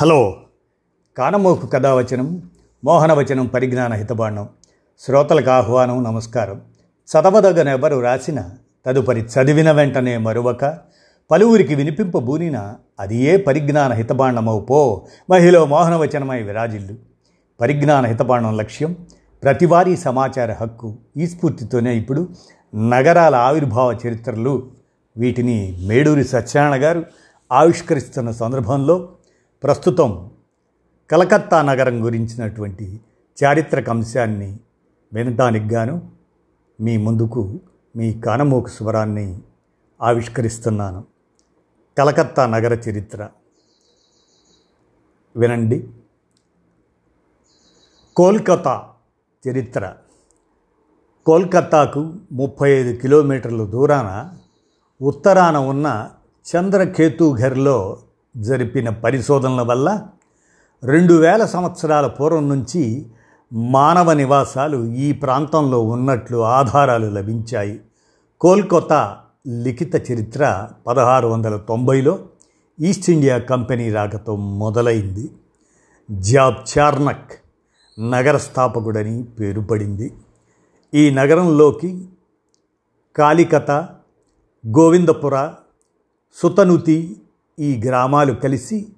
Hello. కానమోకు కథావచనం మోహనవచనం పరిజ్ఞాన హితబాండం శ్రోతలకు ఆహ్వానం నమస్కారం. చదవదగనెవరు రాసిన తదుపరి చదివిన వెంటనే మరువక పలువురికి వినిపింపబూనిన అది ఏ పరిజ్ఞాన హితబాండమవు పో మహిళ మోహనవచనమై విరాజిల్లు. పరిజ్ఞాన హితబాండం లక్ష్యం ప్రతివారీ సమాచార హక్కు ఈ స్ఫూర్తితోనే ఇప్పుడు నగరాల ఆవిర్భావ చరిత్రలు. వీటిని మేడూరి సత్యనారాయణ గారు ఆవిష్కరిస్తున్న సందర్భంలో ప్రస్తుతం కలకత్తా నగరం గురించినటువంటి చారిత్రక అంశాన్ని వినటానికి గాను మీ ముందుకు మీ కానమోకు స్వరాన్ని ఆవిష్కరిస్తున్నాను. కలకత్తా నగర చరిత్ర. వినండి. కోల్కతా చరిత్ర. కోల్కతాకు ముప్పై ఐదు కిలోమీటర్ల దూరాన ఉత్తరాన ఉన్న చంద్రకేతుఘర్లో జరిపిన పరిశోధనల వల్ల రెండు వేల సంవత్సరాల పూర్వం నుంచి మానవ నివాసాలు ఈ ప్రాంతంలో ఉన్నట్లు ఆధారాలు లభించాయి. కోల్కతా లిఖిత చరిత్ర పదహారు వందల తొంభైలో ఈస్ట్ ఇండియా కంపెనీ రాకతో మొదలైంది. జాబ్ చార్నక్ నగర స్థాపకుడని పేరు పడింది. ఈ నగరంలోకి కాలికత గోవిందపుర సుతనుతి ఈ గ్రామాలు కలిసి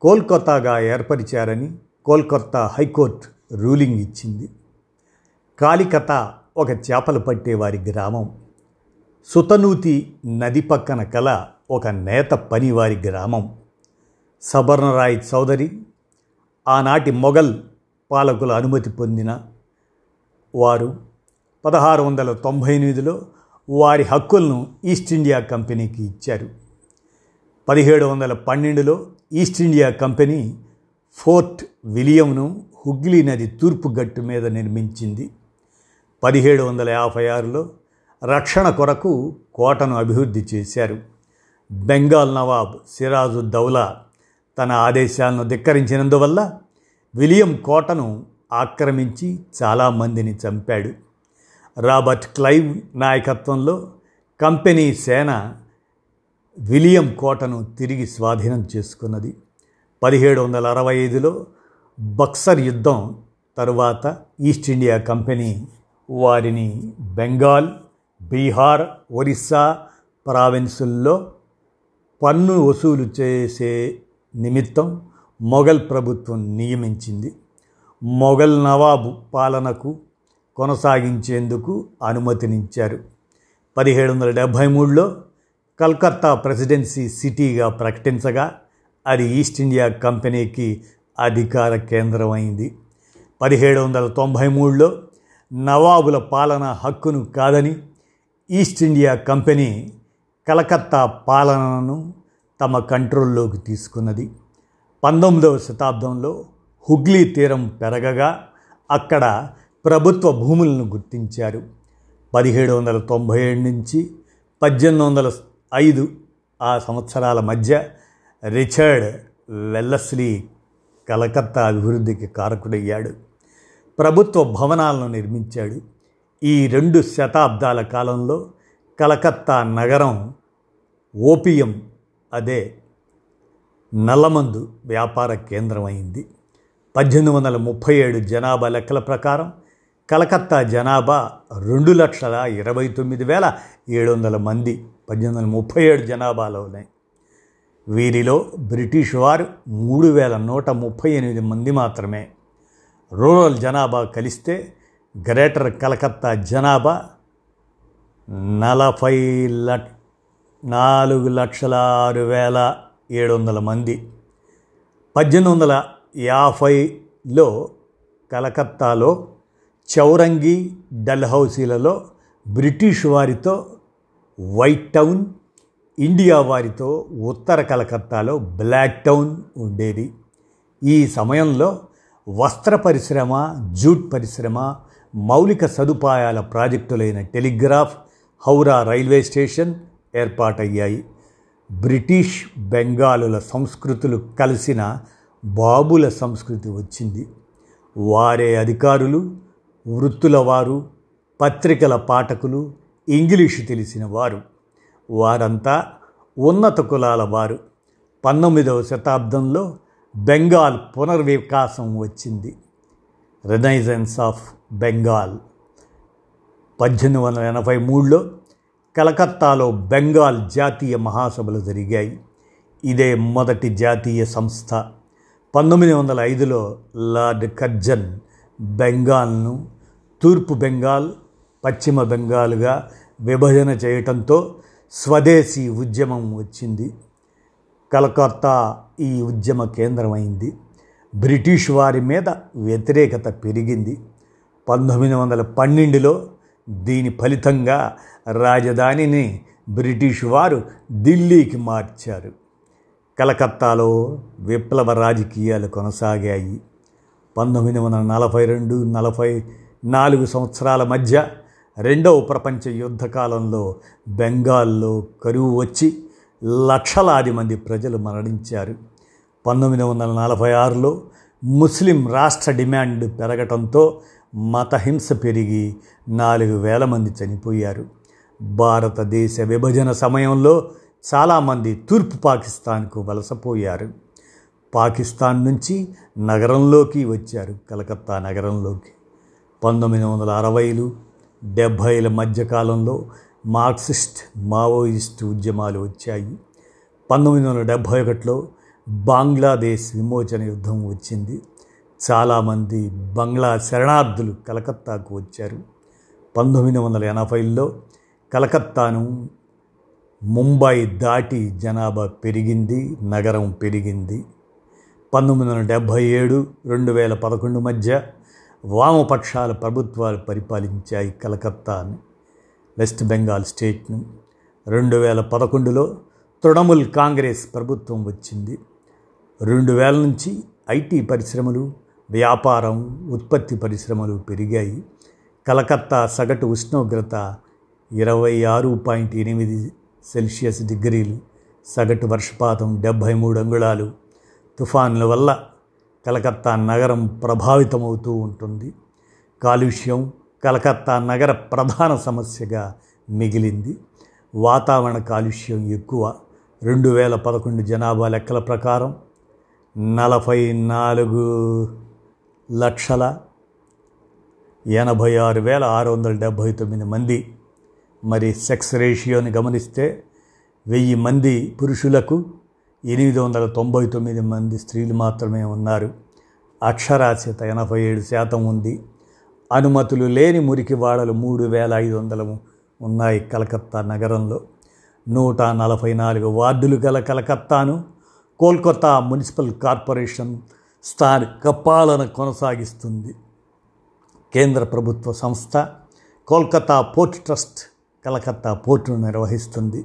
కోల్కతాగా ఏర్పరిచారని కోల్కతా హైకోర్టు రూలింగ్ ఇచ్చింది. కాలికత ఒక చేపలు పట్టేవారి గ్రామం. సుతనూతి నది పక్కన కల ఒక నేత పనివారి గ్రామం. సబర్ణరాయ్ చౌదరి ఆనాటి మొఘల్ పాలకుల అనుమతి పొందిన వారు పదహారు వందల తొంభై ఎనిమిదిలో వారి హక్కులను ఈస్ట్ ఇండియా కంపెనీకి ఇచ్చారు. పదిహేడు వందల పన్నెండులో ఈస్ట్ ఇండియా కంపెనీ ఫోర్ట్ విలియంను హుగ్లీ నది తూర్పు గట్టు మీద నిర్మించింది. పదిహేడు వందల యాభై ఆరులో రక్షణ కొరకు కోటను అభివృద్ధి చేశారు. బెంగాల్ నవాబ్ సిరాజు దౌలా తన ఆదేశాలను ధిక్కరించినందువల్ల విలియం కోటను ఆక్రమించి చాలామందిని చంపాడు. రాబర్ట్ క్లైవ్ నాయకత్వంలో కంపెనీ సేన విలియం కోటను తిరిగి స్వాధీనం చేసుకున్నది. పదిహేడు వందల అరవై ఐదులో బక్సర్ యుద్ధం తరువాత ఈస్ట్ ఇండియా కంపెనీ వారిని బెంగాల్ బీహార్ ఒరిస్సా ప్రావిన్సుల్లో పన్ను వసూలు చేసే నిమిత్తం మొఘల్ ప్రభుత్వం నియమించింది. మొఘల్ నవాబు పాలనకు కొనసాగించేందుకు అనుమతినిచ్చారు. పదిహేడు వందల డెబ్భై మూడులో కల్కత్తా ప్రెసిడెన్సీ సిటీగా ప్రకటించగా అది ఈస్ట్ ఇండియా కంపెనీకి అధికార కేంద్రం అయింది పదిహేడు వందల తొంభై మూడులో నవాబుల పాలన హక్కును కాదని ఈస్ట్ ఇండియా కంపెనీ కలకత్తా పాలనను తమ కంట్రోల్లోకి తీసుకున్నది. పంతొమ్మిదవ శతాబ్దంలో హుగ్లీ తీరం పెరగగా అక్కడ ప్రభుత్వ భూములను గుర్తించారు. పదిహేడు వందల తొంభై ఏడు నుంచి పద్దెనిమిది వందల ఐదు ఆ సంవత్సరాల మధ్య రిచర్డ్ వెల్లస్లీ కలకత్తా అభివృద్ధికి కారకుడయ్యాడు. ప్రభుత్వ భవనాలను నిర్మించాడు. ఈ రెండు శతాబ్దాల కాలంలో కలకత్తా నగరం ఓపియం అదే నల్లమందు వ్యాపార కేంద్రమైంది. పద్దెనిమిది వందల ముప్పై ఏడు జనాభా లెక్కల ప్రకారం కలకత్తా జనాభా రెండు లక్షల ఇరవై తొమ్మిది వేల ఏడు వందల మంది. పద్దెనిమిది వందల ముప్పై ఏడు జనాభాలో ఉన్నాయి వీరిలో బ్రిటిష్ వారు మూడు వేల నూట ముప్పై ఎనిమిది మంది మాత్రమే. రూరల్ జనాభా కలిస్తే గ్రేటర్ కలకత్తా జనాభా నలభై ల నాలుగు లక్షల ఆరు వేల ఏడు వందల మంది. పద్దెనిమిది వందల యాభైలో కలకత్తాలో చౌరంగి డల్హౌసీలలో బ్రిటిష్ వారితో వైట్ టౌన్ ఇండియా వారితో ఉత్తర కలకత్తాలో బ్లాక్ టౌన్ ఉండేది. ఈ సమయంలో వస్త్ర పరిశ్రమ జూట్ పరిశ్రమ మౌలిక సదుపాయాల ప్రాజెక్టులైన టెలిగ్రాఫ్ హౌరా రైల్వే స్టేషన్ ఏర్పాటయ్యాయి. బ్రిటిష్ బెంగాలుల సంస్కృతులు కలిసిన బాబుల సంస్కృతి వచ్చింది. వారే అధికారులు వృత్తుల వారు పత్రికల పాఠకులు ఇంగ్లీషు తెలిసిన వారు వారంతా ఉన్నత కులాల వారు. పంతొమ్మిదవ శతాబ్దంలో బెంగాల్ పునర్వికాసం వచ్చింది. రినైజెన్స్ ఆఫ్ బెంగాల్ పద్దెనిమిది వందల ఎనభై మూడులో కలకత్తాలో బెంగాల్ జాతీయ మహాసభలు జరిగాయి. ఇదే మొదటి జాతీయ సంస్థ. పంతొమ్మిది వందల ఐదులో లార్డ్ కర్జన్ బెంగాల్ను తూర్పు బెంగాల్ పశ్చిమ బెంగాల్గా విభజన చేయటంతో స్వదేశీ ఉద్యమం వచ్చింది. కలకత్తా ఈ ఉద్యమ కేంద్రమైంది. బ్రిటిష్ వారి మీద వ్యతిరేకత పెరిగింది. పంతొమ్మిది వందల పన్నెండులో దీని ఫలితంగా రాజధానిని బ్రిటిష్ వారు ఢిల్లీకి మార్చారు. కలకత్తాలో విప్లవ రాజకీయాలు కొనసాగాయి. పంతొమ్మిది వందల నలభై రెండు నలభై నాలుగు సంవత్సరాల మధ్య రెండవ ప్రపంచ యుద్ధ కాలంలో బెంగాల్లో కరువు వచ్చి లక్షలాది మంది ప్రజలు మరణించారు. పంతొమ్మిది వందల నలభై ఆరులో ముస్లిం రాష్ట్ర డిమాండ్ పెరగటంతో మతహింస పెరిగి నాలుగు వేల మంది చనిపోయారు. భారతదేశ విభజన సమయంలో చాలామంది తూర్పు పాకిస్తాన్కు వలసపోయారు. పాకిస్తాన్ నుంచి నగరంలోకి వచ్చారు కలకత్తా నగరంలోకి. పంతొమ్మిది వందల అరవైలు డెబ్భైల మధ్యకాలంలో మార్క్సిస్ట్ మావోయిస్ట్ ఉద్యమాలు వచ్చాయి. పంతొమ్మిది వందల డెబ్భై ఒకటిలో బంగ్లాదేశ్ విమోచన యుద్ధం వచ్చింది. చాలామంది బంగ్లా శరణార్థులు కలకత్తాకు వచ్చారు. పంతొమ్మిది వందల ఎనభైలో కలకత్తాను ముంబై దాటి జనాభా పెరిగింది నగరం పెరిగింది. పంతొమ్మిది వందల డెబ్భై ఏడు రెండు వేల పదకొండు మధ్య వామపక్షాల ప్రభుత్వాలు పరిపాలించాయి కలకత్తాను వెస్ట్ బెంగాల్ స్టేట్ను రెండు వేల పదకొండులో తృణమూల్ కాంగ్రెస్ ప్రభుత్వం వచ్చింది. రెండు వేల నుంచి ఐటీ పరిశ్రమలు వ్యాపారం ఉత్పత్తి పరిశ్రమలు పెరిగాయి. కలకత్తా సగటు ఉష్ణోగ్రత ఇరవై ఆరు పాయింట్ ఎనిమిది సెల్సియస్ డిగ్రీలు సగటు వర్షపాతం డెబ్భై మూడు అంగుళాలు. తుఫాన్ల వల్ల కలకత్తా నగరం ప్రభావితమవుతూ ఉంటుంది. కాలుష్యం కలకత్తా నగర ప్రధాన సమస్యగా మిగిలింది. వాతావరణ కాలుష్యం ఎక్కువ. రెండు వేల పదకొండు జనాభా లెక్కల ప్రకారం నలభై నాలుగు లక్షల ఎనభై ఆరు వేల ఆరు వందల డెబ్భై తొమ్మిది మంది. మరి సెక్స్ రేషియోని గమనిస్తే వెయ్యి మంది పురుషులకు ఎనిమిది వందల తొంభై తొమ్మిది మంది స్త్రీలు మాత్రమే ఉన్నారు. అక్షరాస్యత ఎనభై ఏడు శాతం ఉంది. అనుమతులు లేని మురికి వాడలు మూడు వేల ఐదు వందలు ఉన్నాయి కలకత్తా నగరంలో. నూట నలభై నాలుగు వార్డులు గల కలకత్తాను కోల్కతా మున్సిపల్ కార్పొరేషన్ స్థానిక పాలన కొనసాగిస్తుంది. కేంద్ర ప్రభుత్వ సంస్థ కోల్కతా పోర్ట్ ట్రస్ట్ కలకత్తా పోర్టును నిర్వహిస్తుంది.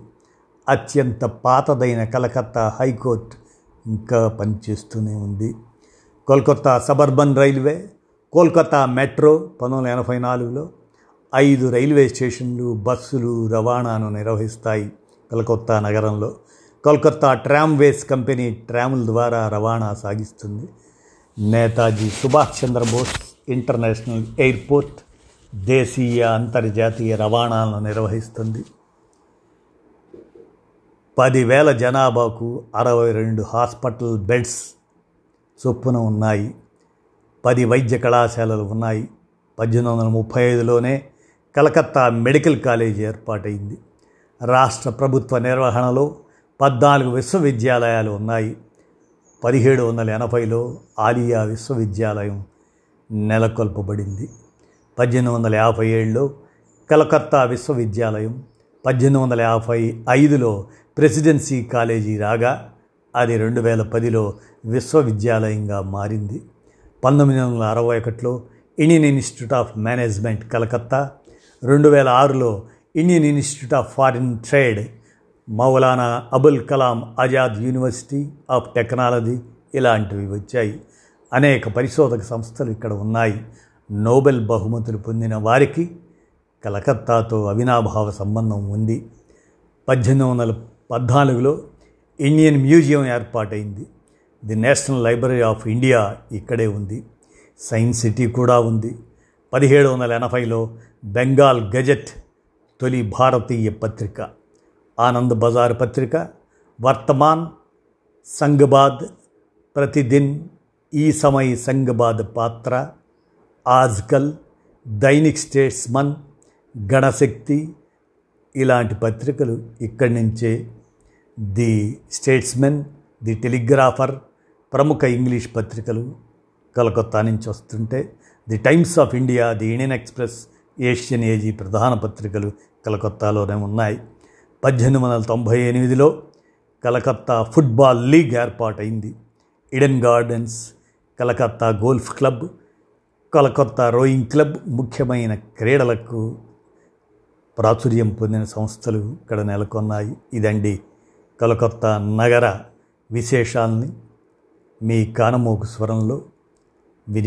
అత్యంత పాతదైన కలకత్తా హైకోర్టు ఇంకా పనిచేస్తూనే ఉంది. Kolkata suburban railway Kolkata metro పంతొమ్మిది వందల ఎనభై నాలుగులో ఐదు రైల్వే స్టేషన్లు బస్సులు రవాణాను నిర్వహిస్తాయి కలకత్తా నగరంలో. కోల్కత్తా ట్రామ్వేస్ కంపెనీ ట్రాముల ద్వారా రవాణా సాగిస్తుంది. నేతాజీ సుభాష్ చంద్రబోస్ ఇంటర్నేషనల్ ఎయిర్పోర్ట్ దేశీయ అంతర్జాతీయ రవాణాలను నిర్వహిస్తుంది. పదివేల జనాభాకు అరవై రెండు హాస్పిటల్ బెడ్స్ చొప్పున ఉన్నాయి. పది వైద్య కళాశాలలు ఉన్నాయి. పద్దెనిమిది వందల ముప్పై ఐదులోనే కలకత్తా మెడికల్ కాలేజ్ ఏర్పాటైంది. రాష్ట్ర ప్రభుత్వ నిర్వహణలో పద్నాలుగు విశ్వవిద్యాలయాలు ఉన్నాయి. పదిహేడు వందల ఎనభైలో ఆలియా విశ్వవిద్యాలయం నెలకొల్పబడింది. పద్దెనిమిది వందల యాభై ఏడులో కలకత్తా విశ్వవిద్యాలయం పద్దెనిమిది వందల యాభై ఐదులో ప్రెసిడెన్సీ కాలేజీ రాగా అది రెండు వేల పదిలో విశ్వవిద్యాలయంగా మారింది. పంతొమ్మిది వందల అరవై ఒకటిలో Indian Institute of Management Calcutta రెండు వేల ఆరులో Indian Institute of Foreign Trade Maulana Abul Kalam Azad University of Technology ఇలాంటివి వచ్చాయి. అనేక పరిశోధక సంస్థలు ఇక్కడ ఉన్నాయి. నోబెల్ బహుమతులు పొందిన వారికి కలకత్తాతో అవినాభావ సంబంధం ఉంది. పద్దెనిమిది వందల పద్నాలుగులో ఇండియన్ మ్యూజియం ఏర్పాటైంది. The National Library of India ఇక్కడే ఉంది. సైన్స్ సిటీ కూడా ఉంది. పదిహేడు వందల ఎనభైలో బెంగాల్ గజెట్ తొలి భారతీయ పత్రిక ఆనంద్ బజార్ పత్రిక వర్తమాన్ సంగబాద్ ప్రతిదిన్ ఈ సమయ సంగబాద్ పాత్ర ఆజ్కల్ దైనిక్ స్టేట్స్మన్ గణశక్తి ఇలాంటి పత్రికలు ఇక్కడి నుంచే ది స్టేట్స్మెన్ ది టెలిగ్రాఫర్ ప్రముఖ ఇంగ్లీష్ పత్రికలు కలకత్తా నుంచి వస్తుంటే the Times of India the Indian Express Asian Age ప్రధాన పత్రికలు కలకత్తాలోనే ఉన్నాయి. పద్దెనిమిది వందల తొంభై ఎనిమిదిలో కలకత్తా ఫుట్బాల్ లీగ్ ఏర్పాటైంది. Eden Gardens Calcutta golf club Calcutta rowing club ముఖ్యమైన క్రీడలకు ప్రాచుర్యం పొందిన సంస్థలు ఇక్కడ నెలకొన్నాయి. ఇదండి కలకత్తా నగర విశేషాల్ని మీ కానమోకు స్వరంలో